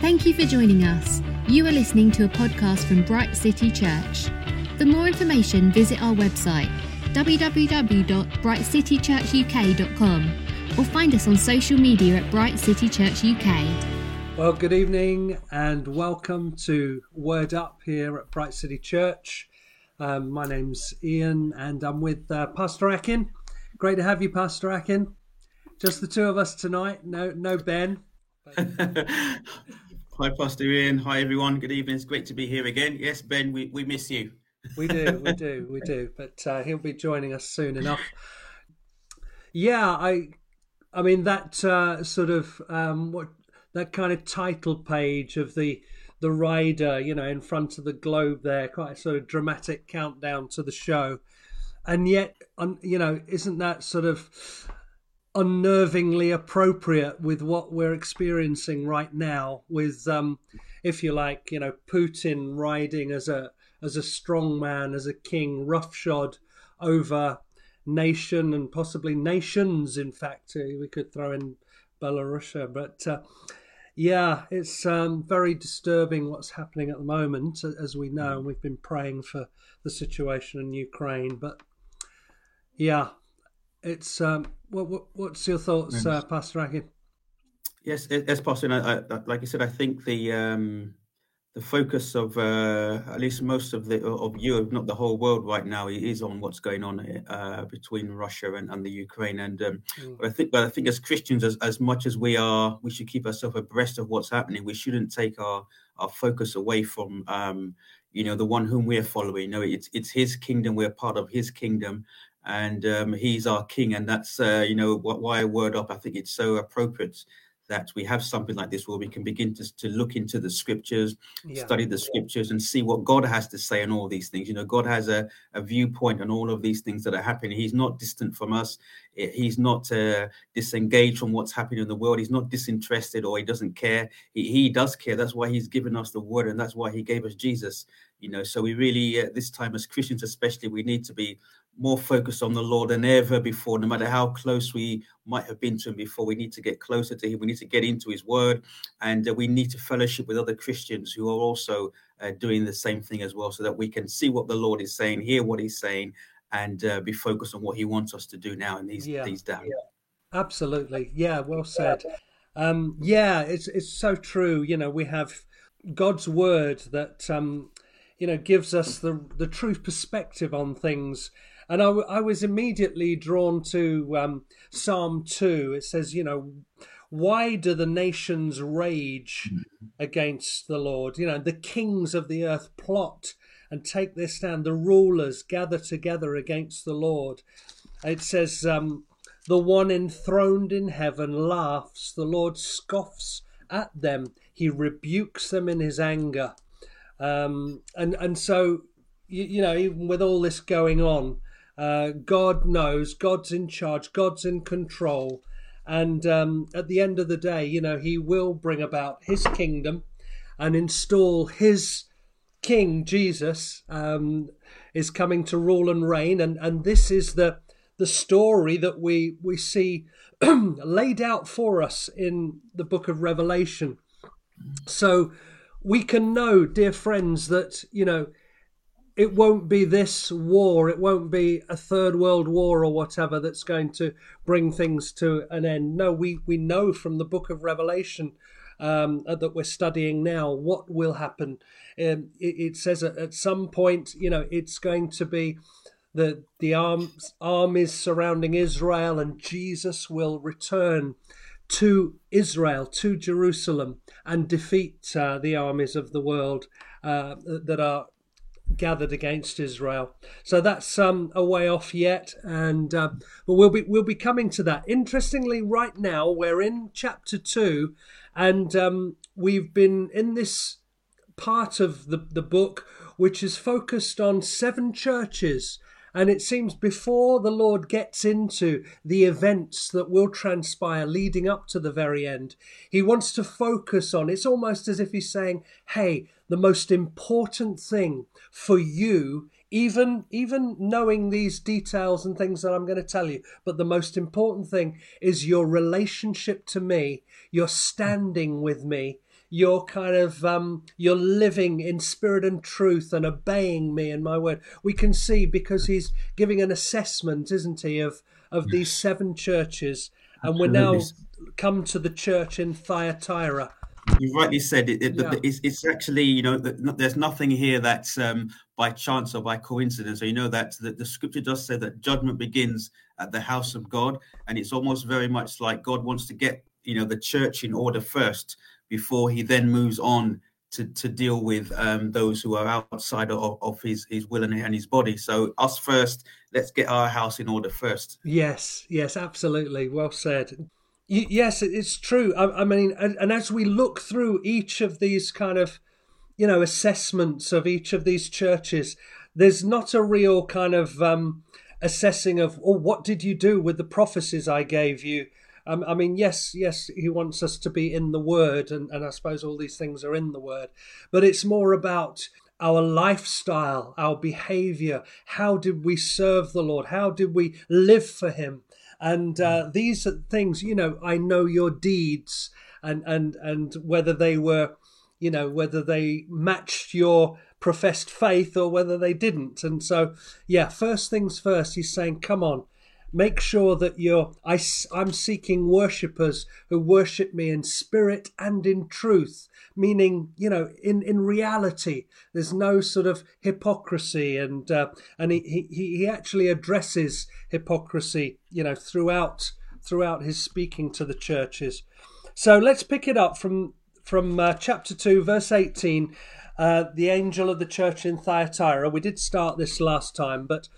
Thank you for joining us. You are listening to a podcast from Bright City Church. For more information, visit our website www.brightcitychurchuk.com or find us on social media at Bright City Church UK. Well, good evening and welcome to Word Up here at Bright City Church. Um, my name's Ian and I'm with uh, Pastor Akin. Great to have you, Pastor Akin. Just the two of us tonight. No, no Ben. Hi, Pastor Ian. Hi, everyone. Good evening. It's great to be here again. Yes, Ben, we, we miss you. we do, we do, we do. But uh, he'll be joining us soon enough. Yeah, I, I mean that uh, sort of um, what that kind of title page of the the rider, you know, in front of the globe there, quite a sort of dramatic countdown to the show, and yet, you know, isn't that sort of unnervingly appropriate with what we're experiencing right now with um if you like you know putin riding as a as a strong man as a king roughshod over nation and possibly nations in fact uh, we could throw in belarus but uh, yeah it's um, very disturbing what's happening at the moment as we know and we've been praying for the situation in ukraine. But yeah it's um, what, what, what's your thoughts, uh, Pastor Akin? Yes, as Pastor. I, I, like I said, I think the um, the focus of uh, at least most of the of Europe, not the whole world right now, is on what's going on uh, between Russia and, and the Ukraine. And um, mm. but I think, but I think as Christians, as, as much as we are, we should keep ourselves abreast of what's happening. We shouldn't take our our focus away from um, you know the one whom we're following. You know, it's it's His kingdom. We're part of His kingdom, and um, he's our king. And that's uh, you know why word up. I think it's so appropriate that we have something like this where we can begin to, to look into the scriptures, yeah. study the scriptures, and see what God has to say on all these things. You know, God has a, a viewpoint on all of these things that are happening. He's not distant from us. He's not uh, disengaged from what's happening in the world. He's not disinterested or he doesn't care. He, he does care. That's why he's given us the word, and that's why he gave us Jesus. You know, so we really, uh, this time as Christians especially, we need to be more focused on the Lord than ever before. No matter how close we might have been to Him before, we need to get closer to Him. We need to get into His Word, and uh, we need to fellowship with other Christians who are also uh, doing the same thing as well, so that we can see what the Lord is saying, hear what He's saying, and uh, be focused on what He wants us to do now in these yeah. these days. Yeah. Absolutely, yeah, well said. Um, yeah, it's it's so true. You know, we have God's Word that. Um, you know, gives us the the true perspective on things and I, I was immediately drawn to um, Psalm 2. It says, you know, why do the nations rage mm-hmm. against the Lord? You know, the kings of the earth plot and take their stand. The rulers gather together against the Lord. It says, um, the one enthroned in heaven laughs. The Lord scoffs at them. He rebukes them in his anger. Um, and and so you, you know, even with all this going on, uh, God knows, God's in charge, God's in control. And um, at the end of the day, you know, He will bring about His kingdom and install His King, Jesus, um, is coming to rule and reign. And, and this is the, the story that we, we see laid out for us in the book of Revelation. So we can know, dear friends, that, you know, it won't be this war, it won't be a third world war or whatever that's going to bring things to an end. No, we, we know from the book of Revelation um, uh, that we're studying now what will happen. Um, it, it, says at, at some point, you know, it's going to be the the arms, armies surrounding Israel, and Jesus will return to Israel, to Jerusalem, and defeat uh, the armies of the world uh, that are gathered against Israel. So that's um, a way off yet, and uh, but we'll be we'll be coming to that. Interestingly, right now we're in chapter two, and um, we've been in this part of the the book which is focused on seven churches. And it seems before the Lord gets into the events that will transpire leading up to the very end, he wants to focus on it's almost as if he's saying, Hey, the most important thing for you even even knowing these details and things that I'm going to tell you but the most important thing is your relationship to me your standing with me you're kind of um, you're living in spirit and truth and obeying me and my word. We can see because he's giving an assessment, isn't he, of of yes. these seven churches, and we're now come to the church in Thyatira. You rightly said it. it yeah. it's, it's, actually, you know, there's nothing here that's um, by chance or by coincidence. So you know that the, the scripture does say that judgment begins at the house of God, and it's almost very much like God wants to get, you know, the church in order first before He then moves on to, to deal with um, those who are outside of, of his, his will and, and his body. So us first, let's get our house in order first. Yes, yes, absolutely. Well said. Yes, it's true. I, I mean, and, and, as we look through each of these kind of, you know, assessments of each of these churches, there's not a real kind of um, assessing of, oh, what did you do with the prophecies I gave you? Um, I mean, yes, yes, he wants us to be in the Word, and, and I suppose all these things are in the Word, but it's more about our lifestyle, our behavior. How did we serve the Lord? How did we live for Him? And uh, mm. these are things, you know, I know your deeds, and and and whether they were, you know, whether they matched your professed faith or whether they didn't. And so, yeah, first things first, he's saying, come on, Make sure that you're, I, I'm seeking worshippers who worship me in spirit and in truth, meaning, you know, in, in reality. There's no sort of hypocrisy. And, uh, and he, he, he actually addresses hypocrisy, you know, throughout, throughout his speaking to the churches. So let's pick it up from, from uh, chapter 2, verse 18. Uh, the angel of the church in Thyatira. We did start this last time, but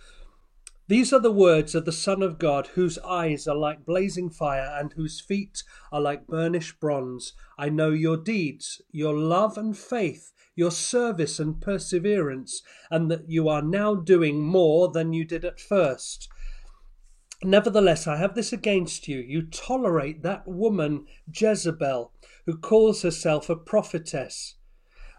these are the words of the Son of God, whose eyes are like blazing fire and whose feet are like burnished bronze. I know your deeds, your love and faith, your service and perseverance, and that you are now doing more than you did at first. Nevertheless, I have this against you. You tolerate that woman Jezebel, who calls herself a prophetess.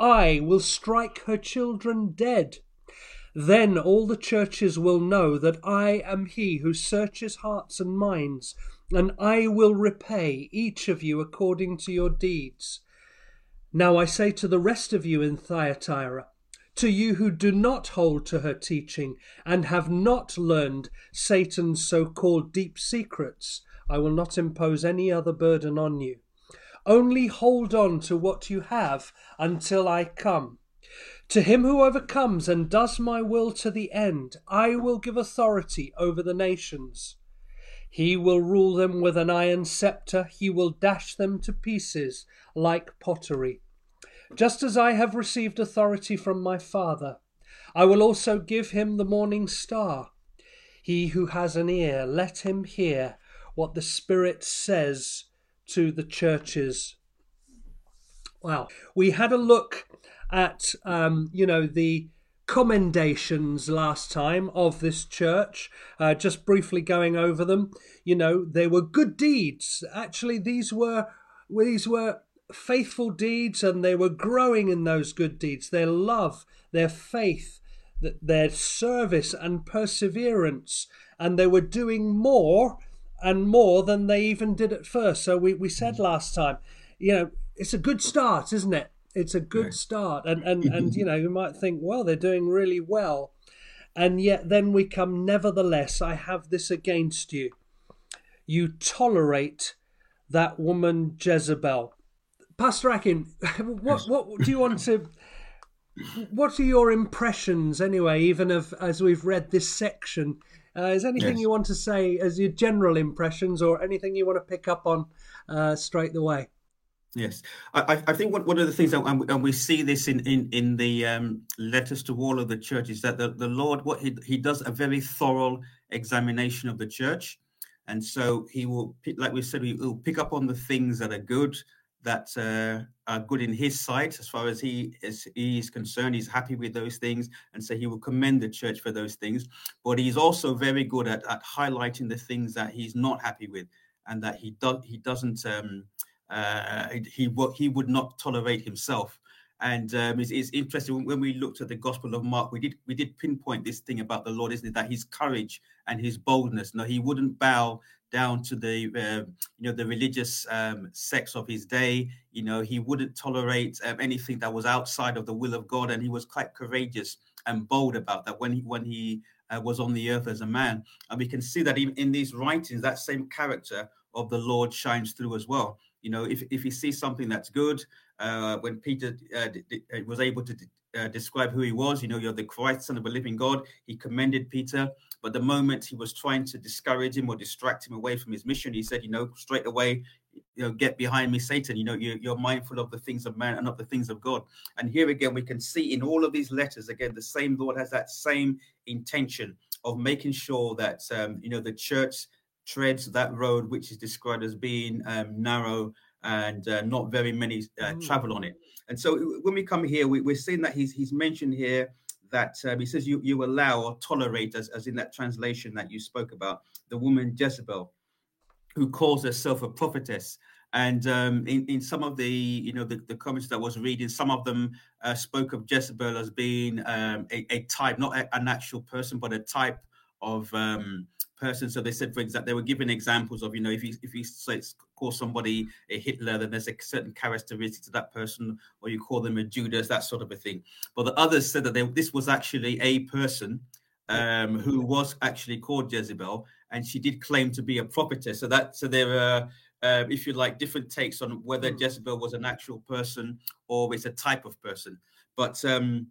I will strike her children dead. Then all the churches will know that I am he who searches hearts and minds, and I will repay each of you according to your deeds. Now I say to the rest of you in Thyatira, to you who do not hold to her teaching and have not learned Satan's so called deep secrets, I will not impose any other burden on you. Only hold on to what you have until I come. To him who overcomes and does my will to the end, I will give authority over the nations. He will rule them with an iron sceptre, he will dash them to pieces like pottery. Just as I have received authority from my Father, I will also give him the morning star. He who has an ear, let him hear what the Spirit says to the churches. Wow. We had a look at, um, you know, the commendations last time of this church, uh, just briefly going over them. You know, they were good deeds. Actually, these were these were faithful deeds, and they were growing in those good deeds. Their love, their faith, their service and perseverance, and they were doing more and more than they even did at first. So we, we said mm. last time, you know, it's a good start, isn't it? It's a good start. And, and, and, you know, you might think, well, they're doing really well. And yet then we come, nevertheless, I have this against you. You tolerate that woman Jezebel. Pastor Akin, what, what do you want to what are your impressions anyway even of as we've read this section uh, is anything yes. you want to say as your general impressions, or anything you want to pick up on uh, straight away? Yes, I, I think one of the things, that, and we see this in in in the um, letters to all of the churches, that the, the Lord, what he he does a very thorough examination of the church, and so he will, like we said, he will pick up on the things that are good, that uh, are good in his sight as far as he is he is concerned. He's happy with those things, and so he will commend the church for those things. But he's also very good at, at highlighting the things that he's not happy with, and that he does he doesn't um, uh, he he would not tolerate himself. And um, it's, it's, interesting when we looked at the Gospel of Mark, we did we did pinpoint this thing about the Lord, isn't it? That his courage and his boldness. No, he wouldn't bow down to the uh, you know the religious um, sects of his day. You know, he wouldn't tolerate um, anything that was outside of the will of God, and he was quite courageous and bold about that when he when he uh, was on the earth as a man. And we can see that even in these writings, that same character of the Lord shines through as well. You know, if if he sees something that's good, uh, when Peter uh, d- d- uh, was able to uh, describe who he was. You know, you're the Christ, Son of a living God. He commended Peter, but the moment he was trying to discourage him or distract him away from his mission, he said, you know, straight away, you know, get behind me, Satan. You know, you, you're mindful of the things of man and not the things of God. And here again, we can see in all of these letters, again, the same Lord has that same intention of making sure that, um, you know, the church treads that road which is described as being um, narrow and uh, not very many uh, mm. travel on it. And so when we come here, we, are seeing that he's he's mentioned here that um, he says you you allow or tolerate, as, as in that translation that you spoke about, the woman Jezebel, who calls herself a prophetess. And um, in, in some of the you know the, the comments that I was reading, some of them uh, spoke of Jezebel as being um, a, a, type, not a, an actual person, but a type of um, person. So they said, for example, they were giving examples of, you know, if you if you say call somebody a Hitler, then there's a certain characteristic to that person, or you call them a Judas, that sort of a thing. But the others said that they, this was actually a person um, who was actually called Jezebel, and she did claim to be a prophetess. So that so there are. Uh, if you like, different takes on whether hmm. Jezebel was an actual person or it's a type of person. But um,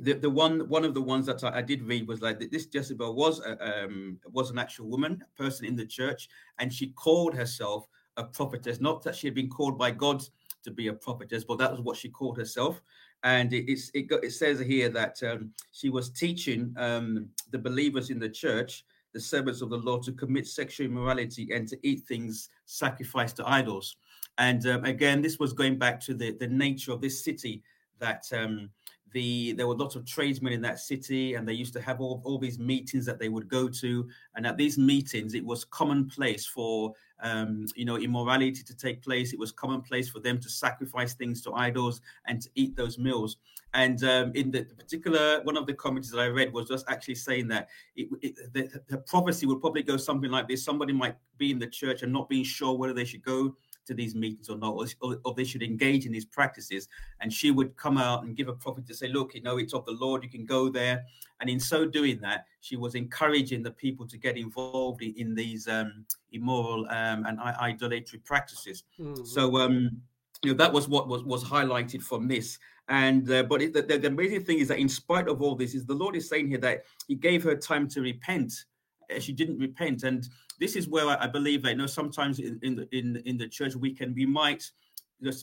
the, the one one of the ones that I, I did read was like this Jezebel was a, um, was an actual woman, a person in the church, and she called herself a prophetess. Not that she had been called by God to be a prophetess, but that was what she called herself. And it, it's it, got, it says here that um, she was teaching um, the believers in the church, the servants of the Lord, to commit sexual immorality and to eat things sacrificed to idols. And um, again, this was going back to the the nature of this city that um, the there were lots of tradesmen in that city and they used to have all, all these meetings that they would go to. And at these meetings it was commonplace for um, you know immorality to take place. It was commonplace for them to sacrifice things to idols and to eat those meals. And um, in the, the, particular one of the comments that i read was just actually saying that it, it, the, the prophecy would probably go something like this. Somebody might be in the church and not being sure whether they should go to these meetings or not, or, or, they should engage in these practices. And she would come out and give a prophet to say, look, you know, it's of the Lord, you can go there. And in so doing that, she was encouraging the people to get involved in, in these um, immoral um, and idolatry practices. Mm-hmm. So, um, you know, that was what was, was highlighted from this. And uh, but it, the, the amazing thing is that in spite of all this, is the Lord is saying here that He gave her time to repent. She didn't repent, and this is where I, believe that you know sometimes in, in the in in the church we can we might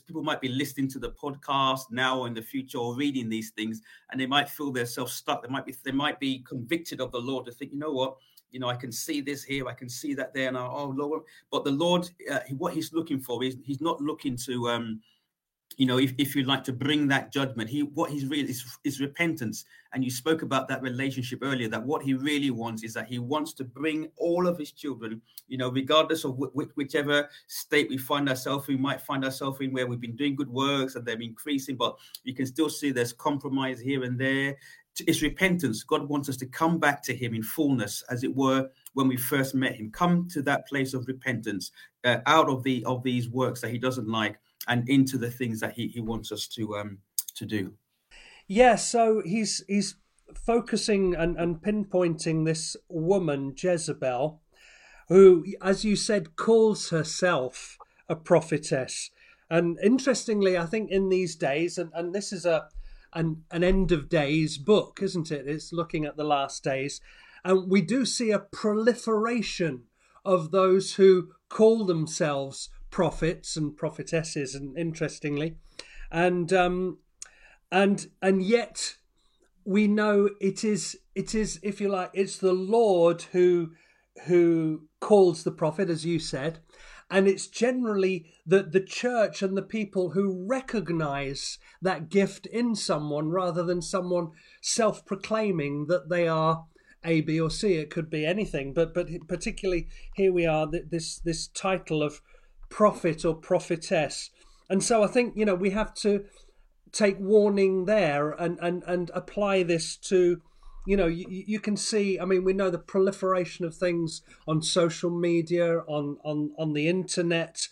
people might be listening to the podcast now or in the future or reading these things and they might feel themselves stuck. They might be they might be convicted of the lord to think you know what? You know i can see this here i can see that there now oh lord but the lord uh, what he's looking for is he's not looking to um you know, if, if you like to bring that judgment, he what he's really is, is repentance. And you spoke about that relationship earlier. That what he really wants is that he wants to bring all of his children, you know, regardless of wh- whichever state we find ourselves, we might find ourselves in where we've been doing good works and they're increasing, but you can still see there's compromise here and there. It's repentance. God wants us to come back to Him in fullness, as it were, when we first met Him. Come to that place of repentance, uh, out of the of these works that He doesn't like and into the things that he, he wants us to um to do. Yeah, so he's he's focusing and, and pinpointing this woman, Jezebel, who, as you said, calls herself a prophetess. And interestingly, I think in these days, and, and this is a an, an end of days book, isn't it? It's looking at the last days. And we do see a proliferation of those who call themselves prophets and prophetesses, and interestingly, and um, and and yet we know it is it is if you like it's the Lord who who calls the prophet, as you said, and it's generally the the church and the people who recognize that gift in someone rather than someone self-proclaiming that they are a b or c. It could be anything but but particularly here we are this this title of prophet or prophetess. And so i think you know we have to take warning there and and and apply this to you know you, you can see i mean we know the proliferation of things on social media on on on the internet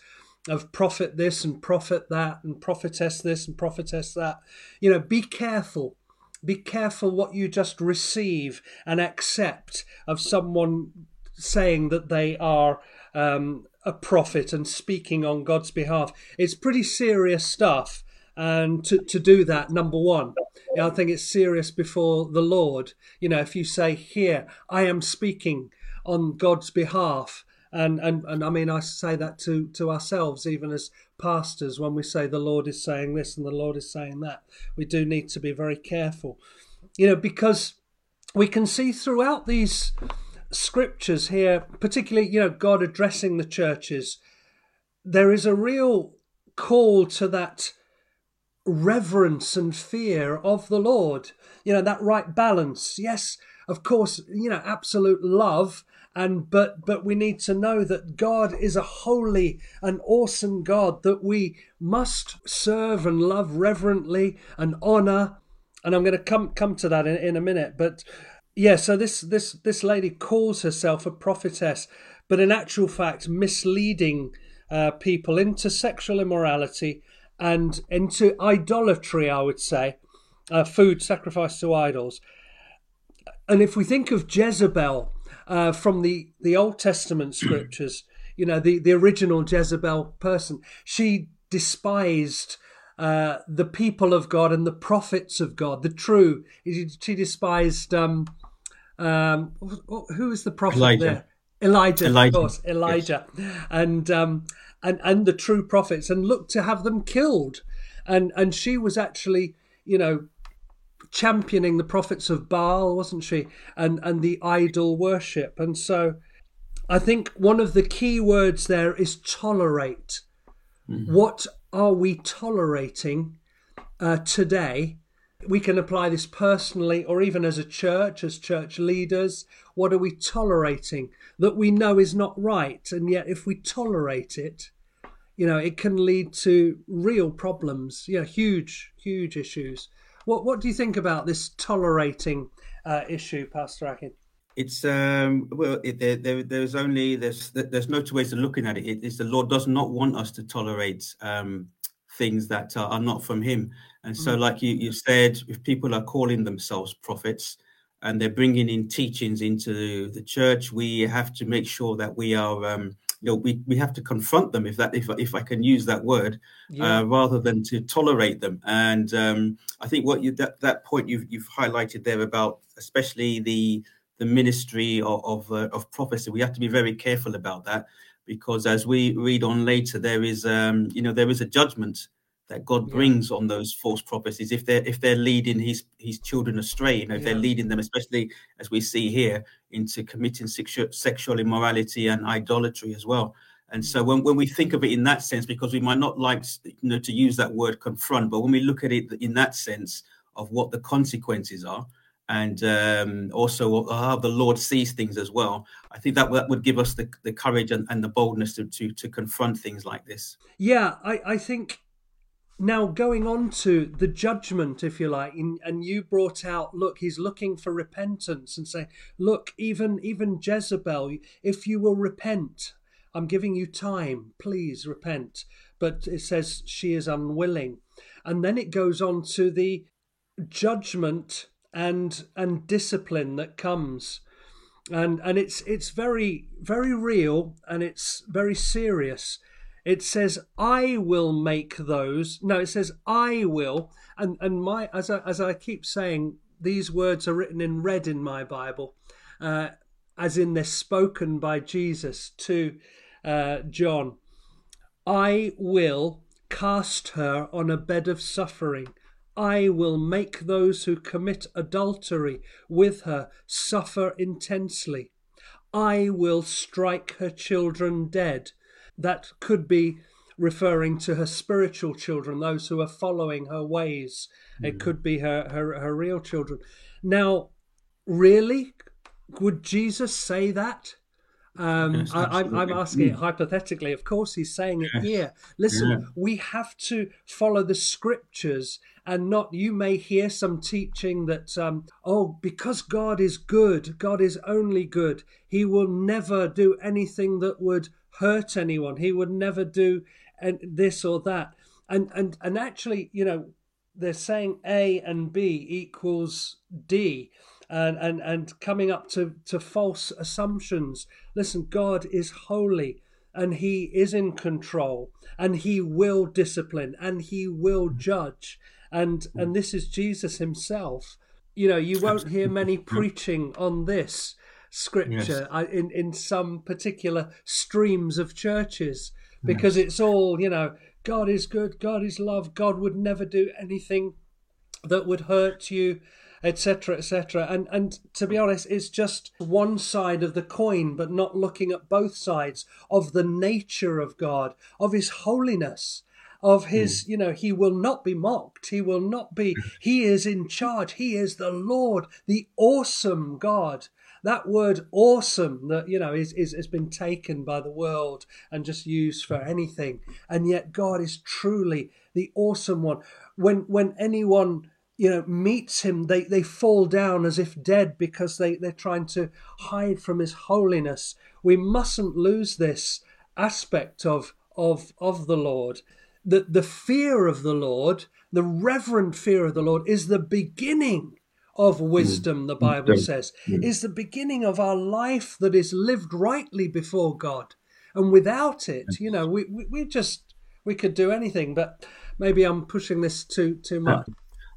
of prophet this and prophet that and prophetess this and prophetess that. You know be careful. Be careful what you just receive and accept of someone saying that they are um, a prophet and speaking on God's behalf. It's pretty serious stuff. And to, to do that, number one, I think it's serious before the Lord. You know, if you say, Here, I am speaking on God's behalf, and, and, and I mean, I say that to, to ourselves, even as pastors, when we say the Lord is saying this and the Lord is saying that, we do need to be very careful. You know, because we can see throughout these scriptures here, particularly, you know, God addressing the churches, there is a real call to that reverence and fear of the Lord. You know, that right balance. Yes, of course, you know, absolute love and but but we need to know that God is a holy and awesome God that we must serve and love reverently and honor. And I'm going to come come to that in, in a minute. But yeah, so this this this lady calls herself a prophetess, but in actual fact misleading uh, people into sexual immorality and into idolatry, I would say, uh, food sacrificed to idols. And if we think of Jezebel uh, from the, the Old Testament scriptures, you know, the, the original Jezebel person, she despised uh, the people of God and the prophets of God, the true. She despised, um, um, who was the prophet Elijah. there? Elijah, Elijah, of course, Elijah, yes. and um, and and the true prophets, and looked to have them killed, and and she was actually, you know, championing the prophets of Baal, wasn't she? And and the idol worship, and so I think one of the key words there is tolerate. Mm-hmm. What are we tolerating uh, today? We can apply this personally or even as a church, as church leaders. What are we tolerating that we know is not right? And yet, if we tolerate it, you know, it can lead to real problems, you know, huge, huge issues. What What do you think about this tolerating uh, issue, Pastor Akin? It's um well, it, there, there, there's only there's there's no two ways of looking at it. it. Is the Lord does not want us to tolerate um things that are, are not from Him, and so mm-hmm. like you you said, if people are calling themselves prophets and they're bringing in teachings into the church, we have to make sure that we are um you know we, we have to confront them if that if, if i can use that word yeah. uh, rather than to tolerate them and um, i think what you that, that point you've, you've highlighted there about especially the the ministry of of, uh, of prophecy we have to be very careful about that because as we read on later there is um, you know there is a judgment that God brings yeah. on those false prophecies if they're if they're leading his his children astray, you know, if yeah. they're leading them, especially as we see here, into committing sexual sexual immorality and idolatry as well. And so mm. when, when we think of it in that sense, because we might not like you know to use that word confront, but when we look at it in that sense of what the consequences are, and um, also how the Lord sees things as well. I think that, that would give us the, the courage and, and the boldness to, to, to confront things like this. Yeah, I, I think now, going on to the judgment, if you like, in, and you brought out, look, he's looking for repentance and say, look, even even Jezebel, if you will repent, I'm giving you time, please repent. But it says she is unwilling, and then it goes on to the judgment and and discipline that comes, and and it's it's very very real and it's very serious it says i will make those. No it says i will. And and my as i as i keep saying these words are written in red in my bible uh, as in they're spoken by jesus to uh, john. I will cast her on a bed of suffering. I will make those who commit adultery with her suffer intensely. I will strike her children dead that could be referring to her spiritual children, those who are following her ways. Mm. It could be her, her, her real children. Now, really, would Jesus say that? Um, yes, I, am asking it hypothetically. Of course, he's saying it yes. here. Listen, yeah. we have to follow the scriptures and not. You may hear some teaching that, um, oh, because God is good, God is only good. He will never do anything that would hurt anyone. He would never do and this or that. And and and actually, you know, they're saying A and B equals D and, and, and coming up to, to false assumptions. Listen, God is holy and he is in control and he will discipline and he will mm-hmm. judge. And, and mm-hmm. this is Jesus himself. You know, you won't hear many preaching on this scripture yes. in, in some particular streams of churches because yes. it's all, you know, God is good, God is love, God would never do anything that would hurt you etc., etc. And and to be honest, it's just one side of the coin, but not looking at both sides of the nature of God, of His holiness of his, mm. you know, he will not be mocked. He will not be, he is in charge. He is the Lord, the awesome God. That word awesome that, you know, is, is, has been taken by the world and just used for anything. And yet God is truly the awesome one. When, when anyone you know meets him they they fall down as if dead because they they're trying to hide from his holiness we mustn't lose this aspect of of of the lord that the fear of the lord the reverent fear of the lord is the beginning of wisdom the bible says is the beginning of our life that is lived rightly before god. And without it you know we we, we just we could do anything but maybe i'm pushing this too too much.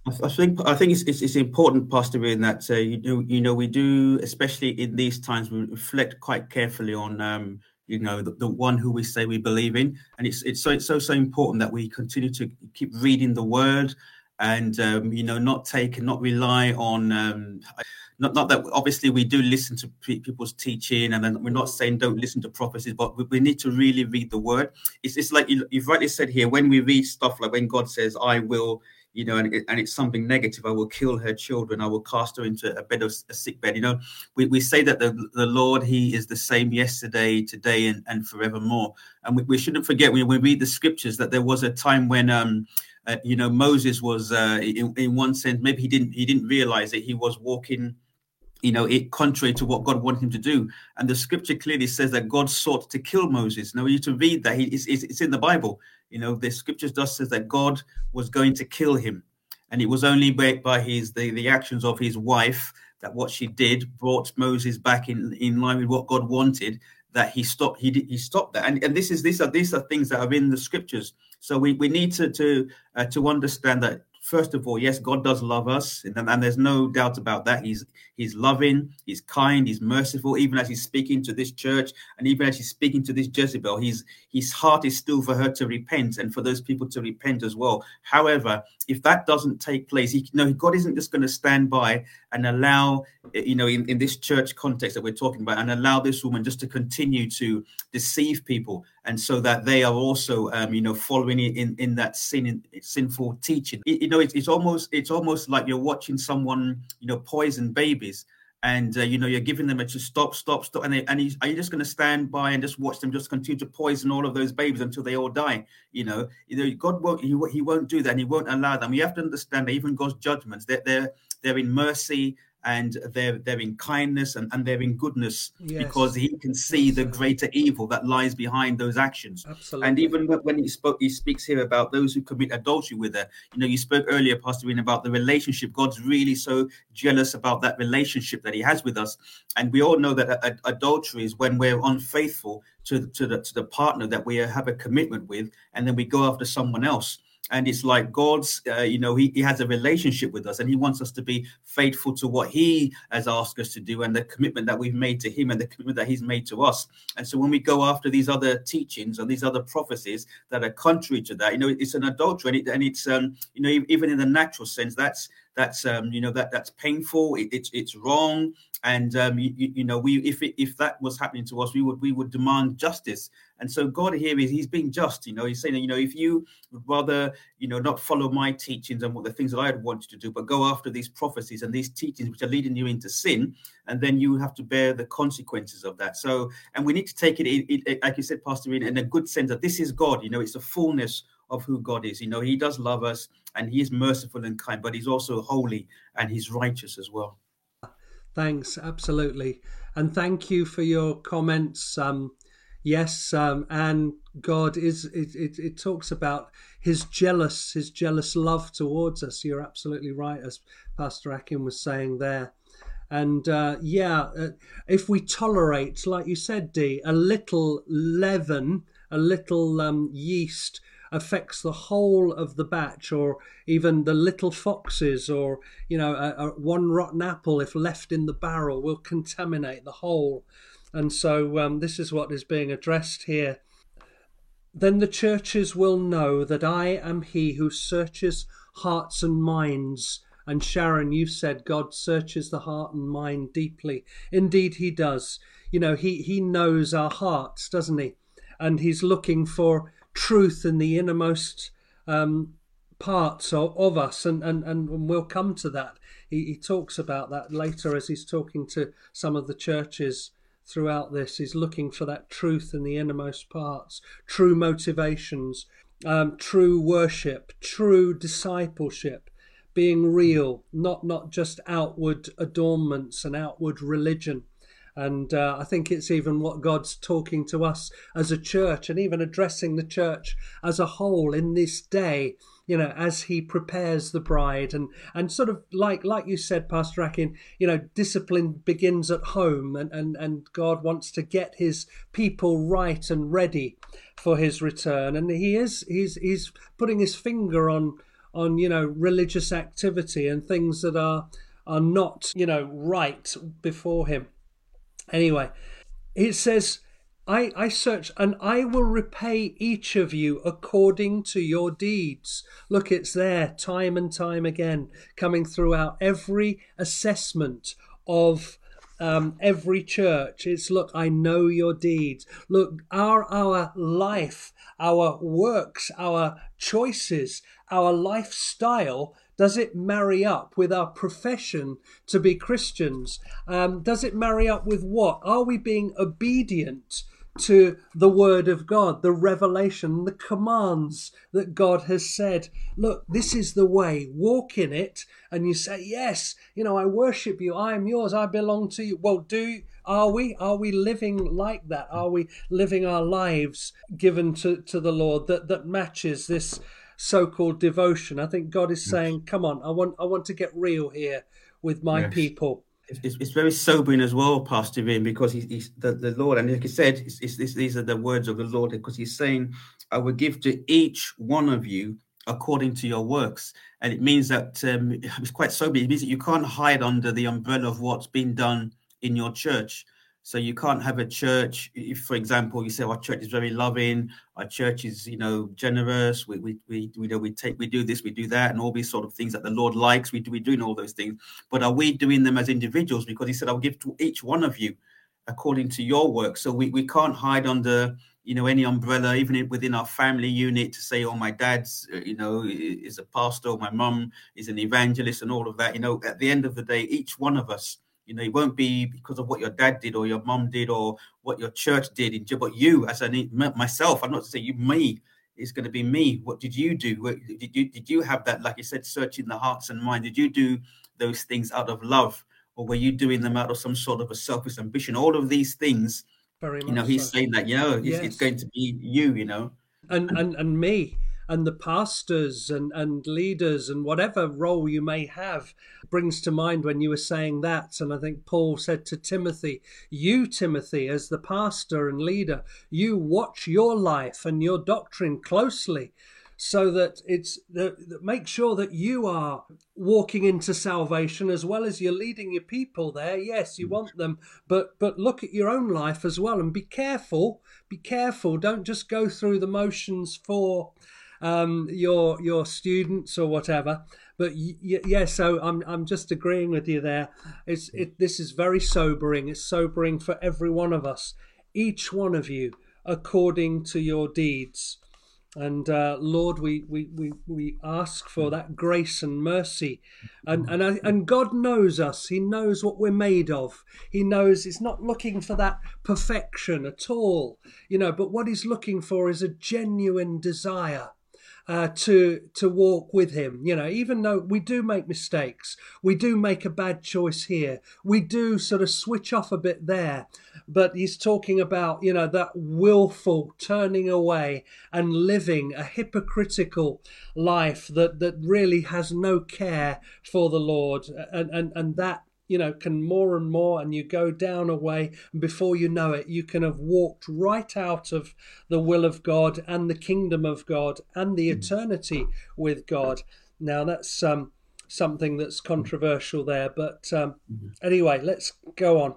I think I think it's, it's, it's important, Pastor, in that uh, you know you know we do, especially in these times, we reflect quite carefully on um, you know the, the, one who we say we believe in, and it's it's so it's so so important that we continue to keep reading the Word, and um, you know not take and not rely on. Um, not, not that obviously we do listen to people's teaching and then we're not saying don't listen to prophecies but we, we need to really read the word it's, it's like you, you've rightly said here when we read stuff like when god says i will you know, and, it, and it's something negative. I will kill her children. I will cast her into a bed of a sick bed. You know, we, we say that the, the Lord, He is the same yesterday, today, and, and forevermore. And we, we shouldn't forget when we read the scriptures that there was a time when, um, uh, you know, Moses was, uh, in, in one sense, maybe he didn't he didn't realize that He was walking you know, it contrary to what God wanted him to do. And the scripture clearly says that God sought to kill Moses. Now, need to read that. He, it's, it's, in the Bible. You know, the scriptures does says that God was going to kill him. And it was only by, by his the, the actions of his wife that what she did brought Moses back in, in line with what God wanted, that he stopped he he stopped that. And, and this is these are these are things that are in the scriptures. So we, we need to to uh, to understand that first of all, yes, God does love us, and, and, there's no doubt about that. He's He's loving, He's kind, He's merciful. Even as He's speaking to this church, and even as He's speaking to this Jezebel, His His heart is still for her to repent, and for those people to repent as well. However, if that doesn't take place, he, know, God isn't just going to stand by and allow, you know, in, in this church context that we're talking about, and allow this woman just to continue to deceive people, and so that they are also, um, you know, following in in that sin, in, sinful teaching. You, you know, it's, it's almost it's almost like you're watching someone, you know, poison babies and uh, you know you're giving them a to stop, stop, stop, and they, and he's, are you just going to stand by and just watch them just continue to poison all of those babies until they all die? You know, you know God won't he, he won't do that, and He won't allow them. You have to understand that even God's judgments they're they're, they're in mercy and they're they're in kindness and, and they're in goodness yes. because he can see Absolutely. the greater evil that lies behind those actions. Absolutely. And even when he spoke, he speaks here about those who commit adultery with her. You know, you spoke earlier, Pastor Ian, about the relationship. God's really so jealous about that relationship that he has with us. And we all know that adultery is when we're unfaithful to, to the to the partner that we have a commitment with, and then we go after someone else and it's like god's uh, you know he, he has a relationship with us and he wants us to be faithful to what he has asked us to do and the commitment that we've made to him and the commitment that he's made to us. And so when we go after these other teachings and these other prophecies that are contrary to that you know it's an adultery and, it, and it's um you know even in the natural sense that's that's um, you know that that's painful. It, it's it's wrong, and um, you, you, know we if it, if that was happening to us, we would we would demand justice. And so God here is He's being just. You know, He's saying you know if you would rather you know not follow my teachings and what the things that I want you to do, but go after these prophecies and these teachings which are leading you into sin, and then you have to bear the consequences of that. So, and we need to take it, it, it like you said, Pastor, in, in a good sense that this is God. You know, it's the fullness of who God is. You know, He does love us and He is merciful and kind, but He's also holy and He's righteous as well. Thanks, absolutely, and thank you for your comments. Um, yes, um, and God is. It, it, it talks about His jealous, His jealous love towards us. You're absolutely right, as Pastor Akin was saying there. And uh, yeah, uh, if we tolerate, like you said, Dee, a little leaven, a little um, yeast affects the whole of the batch or even the little foxes or you know a, a one rotten apple if left in the barrel will contaminate the whole and so um, this is what is being addressed here then the churches will know that i am he who searches hearts and minds and Sharon, you said God searches the heart and mind deeply. Indeed, He does. You know, He He knows our hearts, doesn't He? And He's looking for truth in the innermost um, parts of, of us, and, and, and we'll come to that. He, he talks about that later as he's talking to some of the churches throughout this. He's looking for that truth in the innermost parts, true motivations, um, true worship, true discipleship, being real, not not just outward adornments and outward religion. And uh, I think it's even what God's talking to us as a church and even addressing the church as a whole in this day, you know, as he prepares the bride and, and sort of like, like you said, Pastor Akin, you know, discipline begins at home and, and, and God wants to get his people right and ready for his return. And he is, he's, he's putting his finger on, on, you know, religious activity and things that are, are not, you know, right before him. Anyway, it says, I, I search and I will repay each of you according to your deeds. Look, it's there time and time again, coming throughout every assessment of um, every church. It's look, I know your deeds. Look, are our life, our works, our choices, our lifestyle does it marry up with our profession to be Christians? Um, does it marry up with what? Are we being obedient to the Word of God, the revelation, the commands that God has said? Look, this is the way, walk in it. And you say, Yes, you know, I worship you, I am yours, I belong to you. Well, do are we? Are we living like that? Are we living our lives given to, to the Lord that, that matches this? So-called devotion. I think God is saying, "Come on, I want I want to get real here with my yes. people." It's, it's, very sobering as well, Pastor Vin, because he's, he's the, the Lord, and like he said, it's, it's, these are the words of the Lord, because He's saying, "I will give to each one of you according to your works," and it means that um, it's quite sobering. It means that you can't hide under the umbrella of what's been done in your church. So you can't have a church, if, for example, you say our church is very loving, our church is, you know, generous. We we we we do we take we do this, we do that, and all these sort of things that the Lord likes. We do we doing all those things, but are we doing them as individuals? Because He said, "I'll give to each one of you according to your work." So we we can't hide under you know any umbrella even within our family unit to say oh my dad's uh, you know is a pastor my mum is an evangelist and all of that you know at the end of the day each one of us you know, it won't be because of what your dad did or your mom did or what your church did. In, But you, as I myself, I'm not to say you, me, it's going to be me. What did you do? Did you did you have that, like you said, searching the hearts and mind? Did you do those things out of love, or were you doing them out of some sort of a selfish ambition? All of these things, Very you know, he's so. saying that you know it's, it's going to be you, you know, and and and me and the pastors and, and leaders and whatever role you may have brings to mind when you were saying that. And I think Paul said to Timothy, You, Timothy, as the pastor and leader, you watch your life and your doctrine closely so that it's that make sure that you are walking into salvation as well as you're leading your people there yes you want them but but look at your own life as well and be careful be careful don't just go through the motions for um, your your students or whatever. But y- yeah, so I'm I'm just agreeing with you there. It's it, this is very sobering. It's sobering for every one of us, each one of you, according to your deeds. And uh, Lord, we, we, we, we ask for that grace and mercy. And, and, I, and God knows us. He knows what we're made of. He knows He's not looking for that perfection at all, you know, but what He's looking for is a genuine desire uh, to to walk with him. You know, even though we do make mistakes, we do make a bad choice here, we do sort of switch off a bit there. But he's talking about you know that willful turning away and living a hypocritical life that that really has no care for the Lord, and and and that you know, can more and more, and you go down a way, and before you know it, you can have walked right out of the will of God and the kingdom of God and the mm. eternity with God. Now, that's um, something that's controversial there, but um, mm-hmm. anyway, let's go on.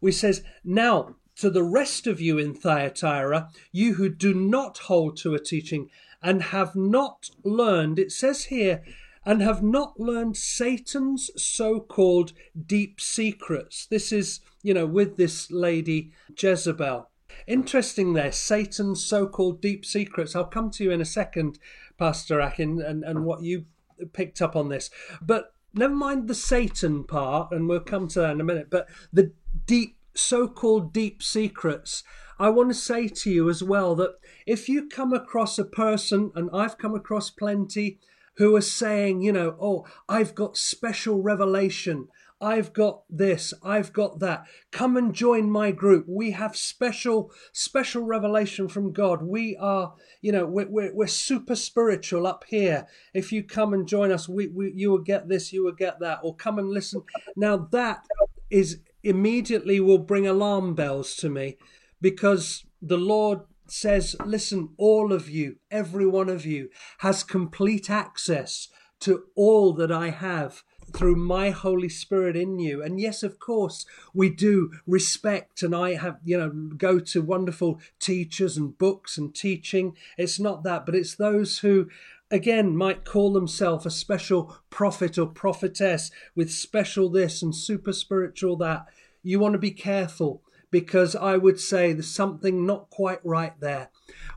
We says, Now, to the rest of you in Thyatira, you who do not hold to a teaching and have not learned, it says here, and have not learned Satan's so called deep secrets. This is, you know, with this lady Jezebel. Interesting there, Satan's so called deep secrets. I'll come to you in a second, Pastor Akin, and, and what you picked up on this. But never mind the Satan part, and we'll come to that in a minute, but the deep, so called deep secrets. I want to say to you as well that if you come across a person, and I've come across plenty, who are saying, you know, oh, I've got special revelation. I've got this, I've got that. Come and join my group. We have special, special revelation from God. We are, you know, we're, we're, we're super spiritual up here. If you come and join us, we, we, you will get this, you will get that, or come and listen. Now, that is immediately will bring alarm bells to me because the Lord says, Listen, all of you, every one of you, has complete access to all that I have through my Holy Spirit in you. And yes, of course, we do respect, and I have, you know, go to wonderful teachers and books and teaching. It's not that, but it's those who again might call themselves a special prophet or prophetess with special this and super spiritual that. You want to be careful because I would say there's something not quite right there.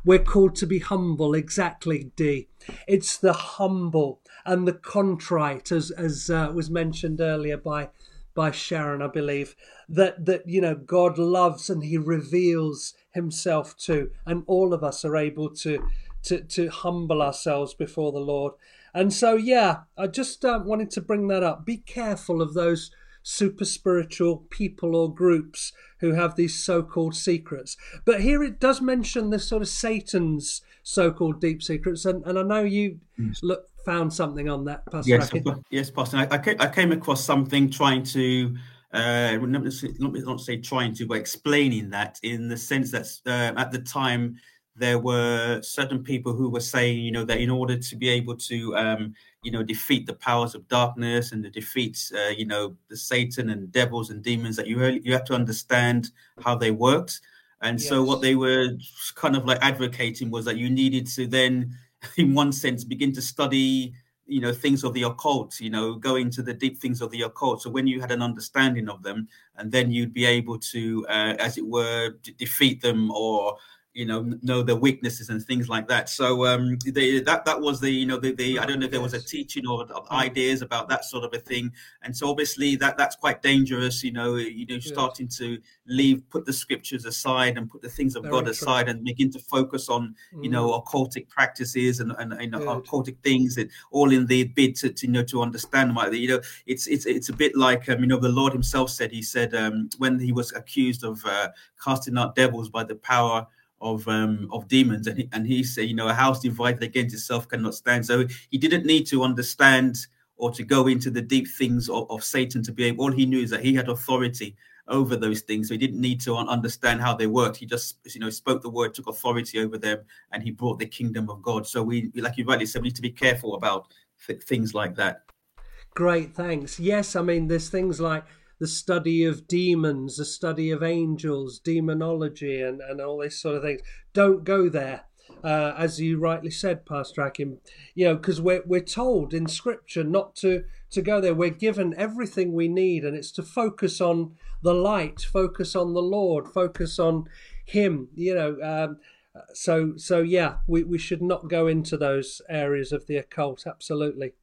We're called to be humble, exactly, D. It's the humble and the contrite, as as uh, was mentioned earlier by by Sharon, I believe, that that you know God loves and He reveals Himself to, and all of us are able to to to humble ourselves before the Lord. And so, yeah, I just uh, wanted to bring that up. Be careful of those super spiritual people or groups who have these so-called secrets. But here it does mention this sort of Satan's so-called deep secrets, and, and I know you yes. look found something on that, Pastor. Yes, yes, Pastor. I, I, came, I came across something trying to. Uh, not, not say trying to, but explaining that in the sense that uh, at the time there were certain people who were saying, you know, that in order to be able to um, you know defeat the powers of darkness and to defeat uh, you know the satan and devils and demons that you really, you have to understand how they worked and yes. so what they were kind of like advocating was that you needed to then in one sense begin to study you know things of the occult you know go into the deep things of the occult so when you had an understanding of them and then you'd be able to uh, as it were d- defeat them or you know know their weaknesses and things like that. So um they, that that was the you know the, the i don't know if there was a teaching or, or, ideas about that sort of a thing. And so obviously that that's quite dangerous you know you know starting to leave put the scriptures aside and put the things of Very god aside and begin to focus on you know mm. occultic practices and and you know, occultic things and all in the bid to, to, you know to understand why you know it's it's it's a bit like um, you know the lord himself said he said um when he was accused of uh, casting out devils by the power of um, of demons, and he, and he said, you know, a house divided against itself cannot stand. So he didn't need to understand or to go into the deep things of, of Satan to be able. All he knew is that he had authority over those things, so he didn't need to understand how they worked. He just, you know, spoke the word, took authority over them, and he brought the kingdom of God. So we, like you rightly said, we need to be careful about th- things like that. Great, thanks. Yes, I mean, there's things like the study of demons, the study of angels, demonology, and, and all these sort of things. Don't go there. uh, as you rightly said, Pastor Akin. You know, because we're we're told in Scripture not to to go there. We're given everything we need, and it's to focus on the light, focus on the Lord, focus on Him. You know. Um, so so yeah, we, we should not go into those areas of the occult. Absolutely.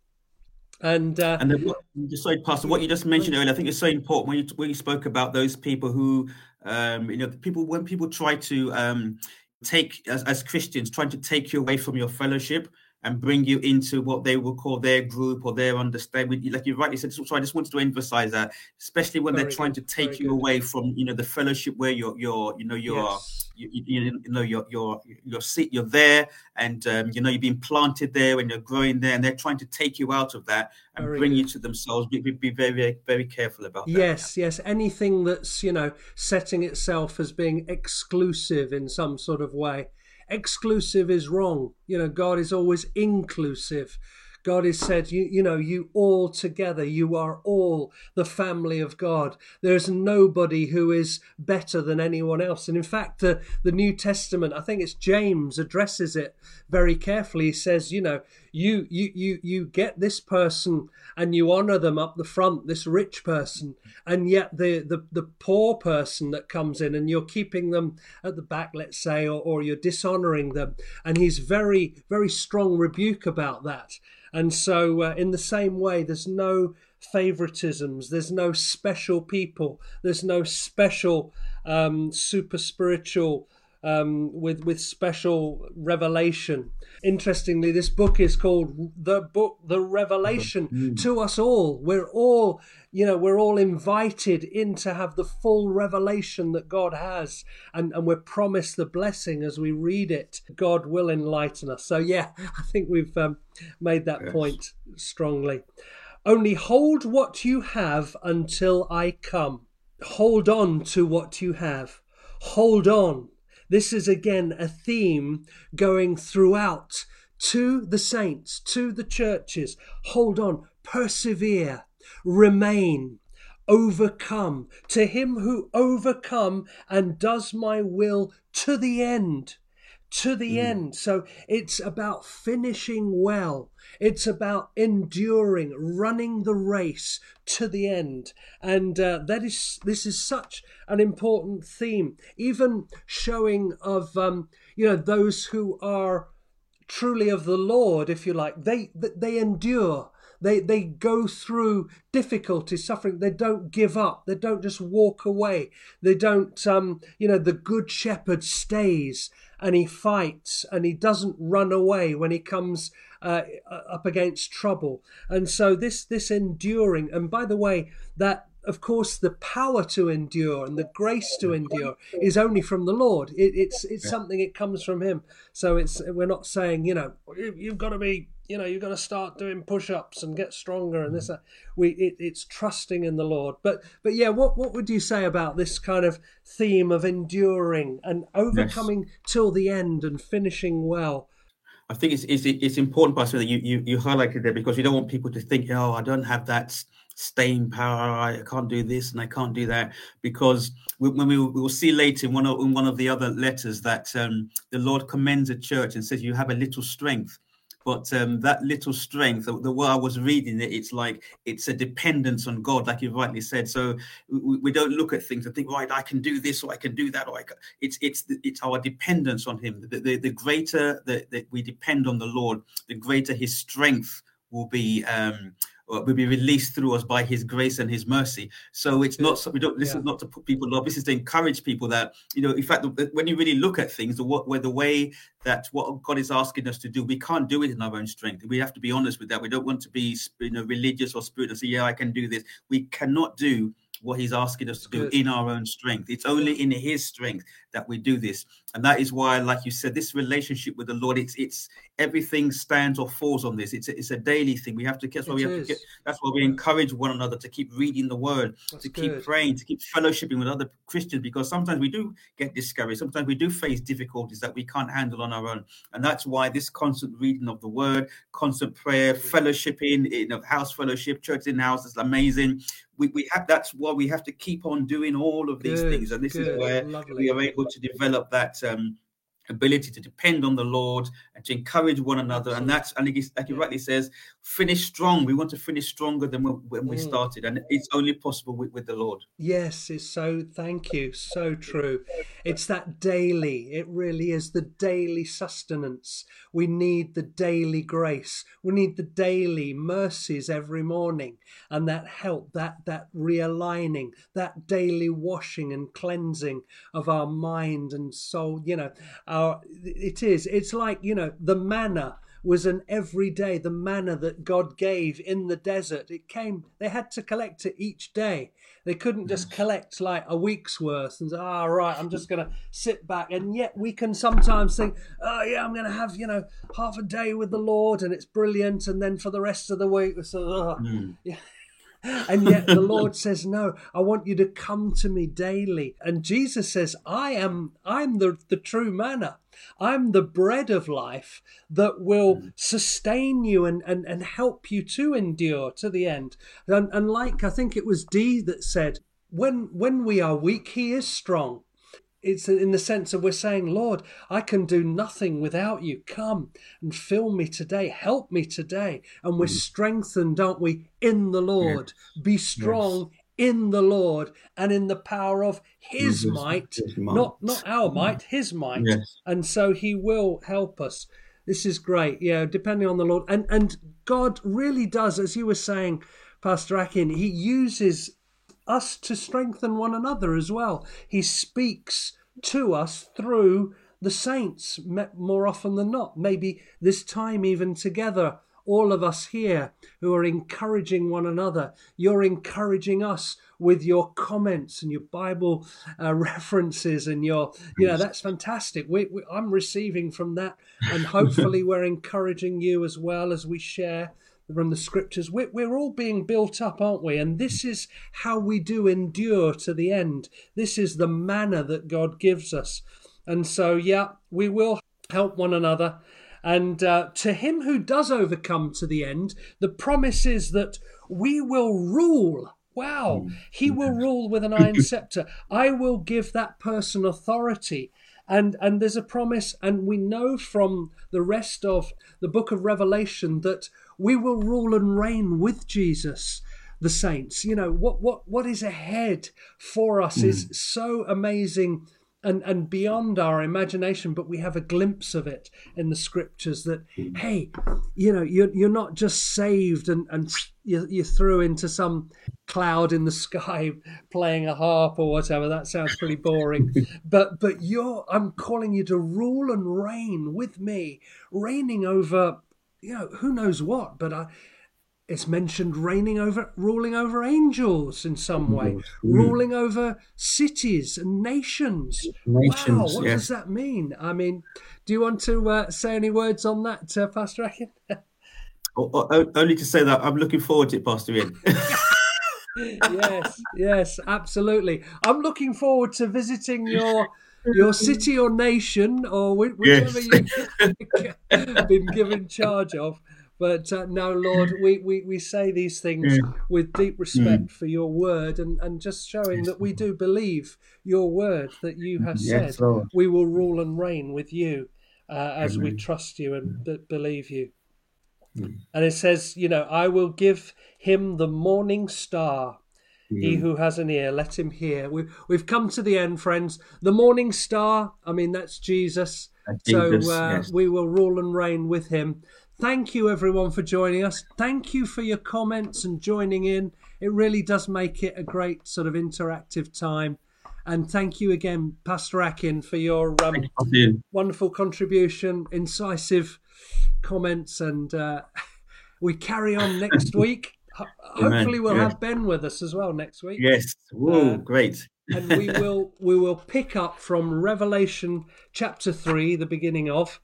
And uh, and then just sorry, Pastor, what you just mentioned earlier, I think it's so important when you when you spoke about those people who, um, you know, people when people try to um, take as, as Christians, trying to take you away from your fellowship and bring you into what they will call their group or their understanding. Like you rightly said, so I just wanted to emphasize that, especially when Very they're trying good. to take Very you good. away from you know the fellowship where you're you're you know you're yes. you, you, you, know you're you're you're seat you're there and um, you know you've been planted there and you're growing there and they're trying to take you out of that and very bring good. you to themselves. Be, be, be very, very very careful about that. Yes, yes. Anything that's you know setting itself as being exclusive in some sort of way exclusive is wrong. You know, God is always inclusive. God has said, you, you know, you all together, you are all the family of God. There's nobody who is better than anyone else. And in fact, the, the New Testament, I think it's James, addresses it very carefully. He says, you know, you you you you get this person and you honor them up the front, this rich person, and yet the the, the poor person that comes in and you're keeping them at the back, let's say, or, or you're dishonoring them. And he's very, very strong rebuke about that. And so, uh, in the same way, there's no favoritisms, there's no special people, there's no special um, super spiritual um, with with special revelation. Interestingly, this book is called the book, the Revelation mm. to us all. We're all, you know, we're all invited in to have the full revelation that God has, and and we're promised the blessing as we read it. God will enlighten us. So yeah, I think we've um, made that yes. point strongly. Only hold what you have until I come. Hold on to what you have. Hold on this is again a theme going throughout to the saints, to the churches. Hold on, persevere, remain, overcome. To him who overcome and does my will to the end to the mm. end. So it's about finishing well. It's about enduring, running the race to the end, and uh, that is this is such an important theme. Even showing of um, you know those who are truly of the Lord, if you like, they they endure. They they go through difficulties, suffering. They don't give up. They don't just walk away. They don't um, you know the good shepherd stays and he fights and he doesn't run away when he comes uh, up against trouble. And so this this enduring, and by the way, that of course the power to endure and the grace to endure is only from the Lord. It, it's it's yeah. something it comes from Him. So it's we're not saying you know you've got to be you know you've got to start doing push-ups and get stronger and this that. we it, it's trusting in the lord but but yeah what what would you say about this kind of theme of enduring and overcoming yes. till the end and finishing well I think it's it's, it's important, Pastor, that you, you you highlighted there because you don't want people to think, oh, I don't have that staying power, I can't do this and I can't do that. Because when we, we will see later in one of in one of the other letters that um, the Lord commends a church and says, you have a little strength. But um, that little strength, the, the way I was reading it, it's like it's a dependence on God, like you rightly said. So we, we, don't look at things and think, right, I can do this or I can do that, or I can. it's it's it's our dependence on Him. The, the, the greater that, that we depend on the Lord, the greater His strength will be. Um, Uh, will be released through us by his grace and his mercy. So it's not we don't this yeah. is not to put people off. This is to encourage people that you know. In fact, when you really look at things, the what where the way that what God is asking us to do, we can't do it in our own strength. We have to be honest with that. We don't want to be you know religious or spiritual. Say, yeah, I can do this. We cannot do what he's asking us to do in our own strength. It's only in his strength that we do this. And that is why, like you said, this relationship with the Lord, it's it's everything stands or falls on this. It's a, it's a daily thing. We have to that's why we have to get, that's why we encourage one another to keep reading the word, that's to good. keep praying, to keep fellowshipping with other Christians, because sometimes we do get discouraged. Sometimes we do face difficulties that we can't handle on our own. And that's why this constant reading of the word, constant prayer, fellowshipping, in a house fellowship, church in house is amazing we, we have that's why we have to keep on doing all of these good, things and this good, is where lovely. we are able to develop that um ability to depend on the Lord and to encourage one another. And that's, and like he rightly says, finish strong. We want to finish stronger than when we mm. started. And it's only possible with, with the Lord. Yes, it's so, thank you. So true. It's that daily, it really is the daily sustenance. We need the daily grace. We need the daily mercies every morning. And that help, that, that realigning, that daily washing and cleansing of our mind and soul, you know, our, it is, it's like, you know, the manna was an everyday, the manna that God gave in the desert. It came, they had to collect it each day. They couldn't just collect like a week's worth and say, ah, oh, right, I'm just going to sit back. And yet we can sometimes think, oh, yeah, I'm going to have, you know, half a day with the Lord and it's brilliant. And then for the rest of the week, so, oh, mm. yeah and yet the Lord says, No, I want you to come to me daily. And Jesus says, I am I'm the, the true manna. I'm the bread of life that will mm. sustain you and, and, and help you to endure to the end. And, and like I think it was Dee that said, when when we are weak, he is strong it's in the sense of we're saying, Lord, I can do nothing without you. Come and fill me today. Help me today. And we're mm. strengthened, aren't we, in the Lord? Yes. Be strong yes. in the Lord and in the power of his, might, his might, not not our might, his might. And so he will help us. This is great. Yeah, depending on the Lord. And and God really does, as you were saying, Pastor Akin, he uses us to strengthen one another as well. He speaks to us through the saints more often than not. Maybe this time, even together, all of us here who are encouraging one another. You're encouraging us with your comments and your Bible uh, references, and your, you know, that's fantastic. We, we, I'm receiving from that, and hopefully, we're encouraging you as well as we share from the scriptures. We're, we're all being built up, aren't we? And this is how we do endure to the end. This is the manna that God gives us. And so, yeah, we will help one another. And uh, to him who does overcome to the end, the promise is that we will rule. Wow, he will rule with an iron scepter. I will give that person authority and and there's a promise and we know from the rest of the book of revelation that we will rule and reign with Jesus the saints. You know what what what is ahead for us mm. is so amazing and and beyond our imagination but we have a glimpse of it in the scriptures that hey you know you're, you're not just saved and and you, you're through into some cloud in the sky playing a harp or whatever. That sounds pretty boring. But but you're i'm calling you to rule and reign with me reigning over you know, who knows what, but I, it's mentioned reigning over, ruling over angels in some way, mm. ruling over cities and nations. nations wow, what yeah. does that mean? I mean, do you want to uh, say any words on that, uh, Pastor Akin? only to say that I'm looking forward to it, Pastor Ian. yes, yes, absolutely. I'm looking forward to visiting your your city or nation or whichever yes. you've been given charge of. But uh, no, Lord, we, we, we say these things yeah. with deep respect mm. for your word and, and just showing that we do believe your word that you have yes, said. Lord. We will rule and reign with you uh, as Amen. we trust you and b- believe you. Mm. And it says, you know, I will give him the morning star. He who has an ear, let him hear. We've, we've come to the end, friends. The morning star, I mean, that's Jesus. Jesus so uh, yes. we will rule and reign with him. Thank you, everyone, for joining us. Thank you for your comments and joining in. It really does make it a great sort of interactive time. And thank you again, Pastor Akin, for your um, you. wonderful contribution, incisive comments. And uh, we carry on next week hopefully we'll have Ben with us as well next week. Yes. Whoa, uh, great. and we will we will pick up from Revelation chapter three, the beginning of.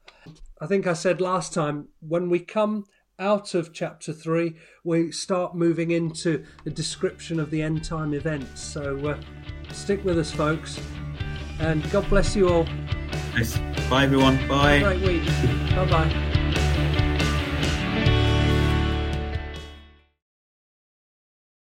I think I said last time when we come out of chapter three, we start moving into the description of the end time events. So uh, stick with us, folks, and God bless you all. Yes. Bye, everyone. Bye. great week. Bye bye.